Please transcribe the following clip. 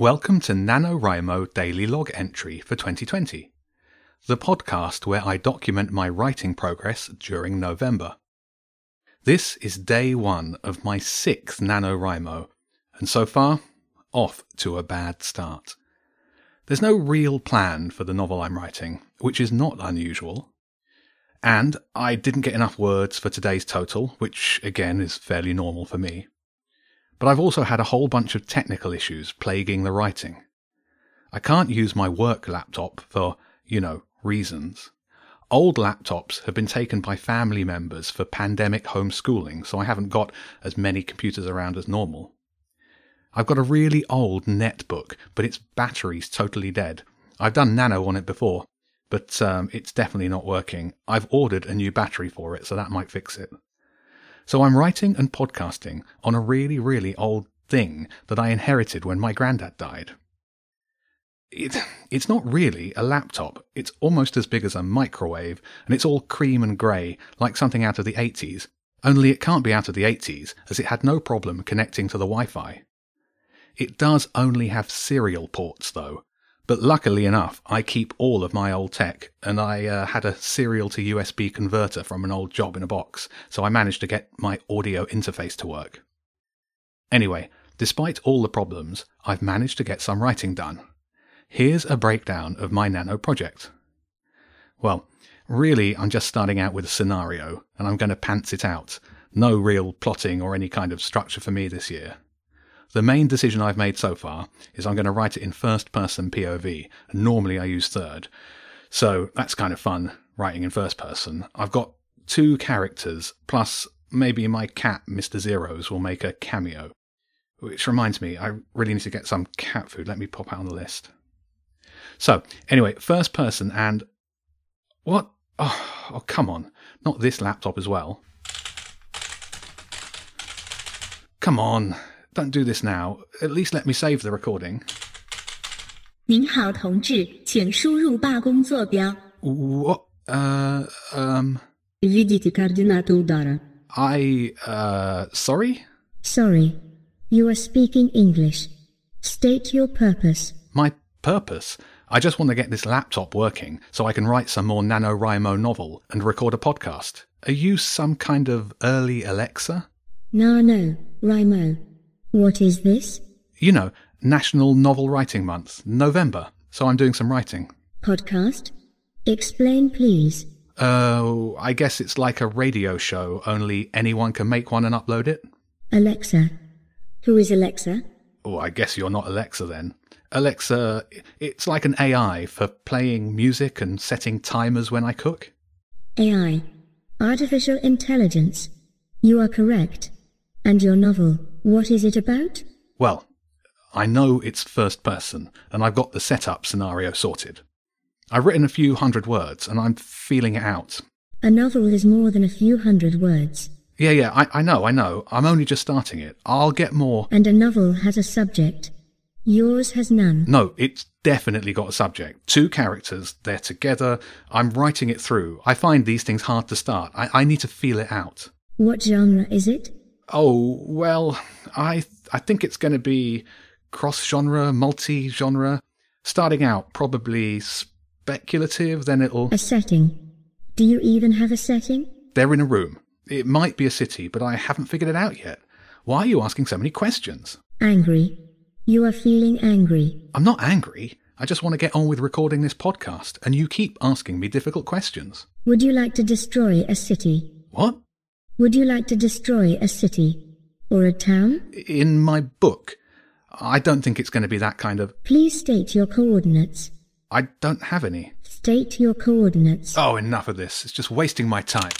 Welcome to NaNoWriMo Daily Log Entry for 2020, the podcast where I document my writing progress during November. This is day one of my sixth NaNoWriMo, and so far, off to a bad start. There's no real plan for the novel I'm writing, which is not unusual. And I didn't get enough words for today's total, which again is fairly normal for me. But I've also had a whole bunch of technical issues plaguing the writing. I can't use my work laptop for, you know, reasons. Old laptops have been taken by family members for pandemic homeschooling, so I haven't got as many computers around as normal. I've got a really old netbook, but its battery's totally dead. I've done nano on it before, but um, it's definitely not working. I've ordered a new battery for it, so that might fix it. So I'm writing and podcasting on a really, really old thing that I inherited when my granddad died. It, it's not really a laptop. It's almost as big as a microwave, and it's all cream and grey, like something out of the 80s. Only it can't be out of the 80s, as it had no problem connecting to the Wi Fi. It does only have serial ports, though, but luckily enough, I keep all of my old tech, and I uh, had a serial to USB converter from an old job in a box, so I managed to get my audio interface to work. Anyway, despite all the problems, I've managed to get some writing done. Here's a breakdown of my nano project. Well, really, I'm just starting out with a scenario, and I'm going to pants it out. No real plotting or any kind of structure for me this year. The main decision I've made so far is I'm going to write it in first person POV, and normally I use third. So that's kind of fun, writing in first person. I've got two characters, plus maybe my cat, Mr. Zeros, will make a cameo. Which reminds me, I really need to get some cat food. Let me pop out on the list. So, anyway, first person and. What? Oh, oh come on. Not this laptop as well. Come on Don't do this now. At least let me save the recording. 您好，同志，请输入罢工坐标。 What? Uh, um, Введите координаты удара. I, uh, sorry? Sorry, you are speaking English. State your purpose. My purpose? I just want to get this laptop working so I can write some more NaNoWriMo novel and record a podcast. Are you some kind of early Alexa? No, no, Rimo. what is this? You know, National Novel Writing Month, November. So I'm doing some writing. Podcast? Explain, please. Oh, I guess it's like a radio show, only anyone can make one and upload it. Alexa. Who is Alexa? Oh, I guess you're not Alexa then. Alexa, it's like an AI for playing music and setting timers when I cook. AI. Artificial Intelligence. You are correct. And your novel, what is it about? Well, I know it's first person, and I've got the setup scenario sorted. I've written a few hundred words, and I'm feeling it out. A novel is more than a few hundred words. Yeah, yeah, I, I know, I know. I'm only just starting it. I'll get more. And a novel has a subject. Yours has none. No, it's definitely got a subject. Two characters, they're together. I'm writing it through. I find these things hard to start. I, I need to feel it out. What genre is it? Oh, well, I I think it's going to be cross genre, multi genre. Starting out, probably speculative, then it'll. A setting. Do you even have a setting? They're in a room. It might be a city, but I haven't figured it out yet. Why are you asking so many questions? Angry. You are feeling angry. I'm not angry. I just want to get on with recording this podcast, and you keep asking me difficult questions. Would you like to destroy a city? What? Would you like to destroy a city? Or a town? In my book? I don't think it's going to be that kind of. Please state your coordinates. I don't have any. State your coordinates. Oh, enough of this. It's just wasting my time.